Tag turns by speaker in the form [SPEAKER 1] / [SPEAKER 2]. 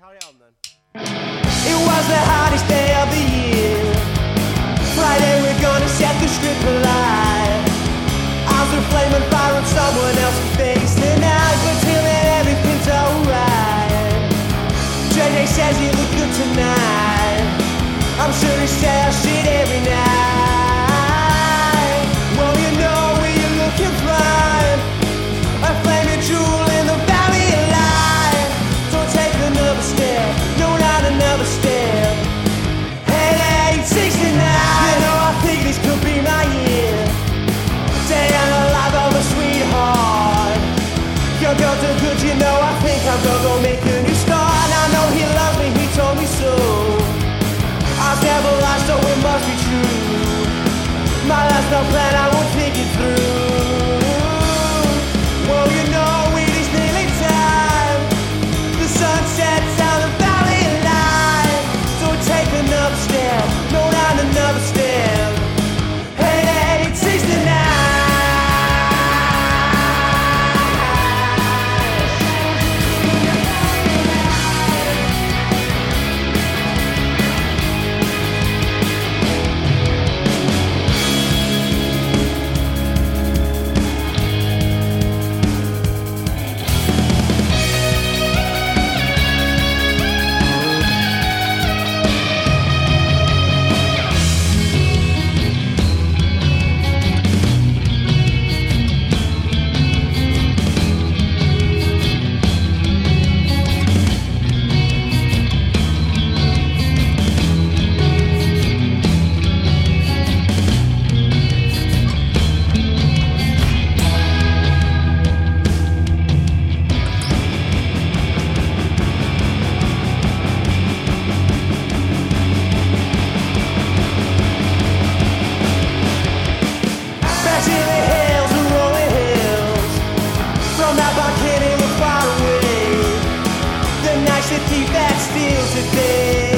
[SPEAKER 1] Carry on then.
[SPEAKER 2] time go go make a new start. I know he loves me, he told me so. I've never lied, so it must be true. My life's no plan. I By. The nights that keep that still today.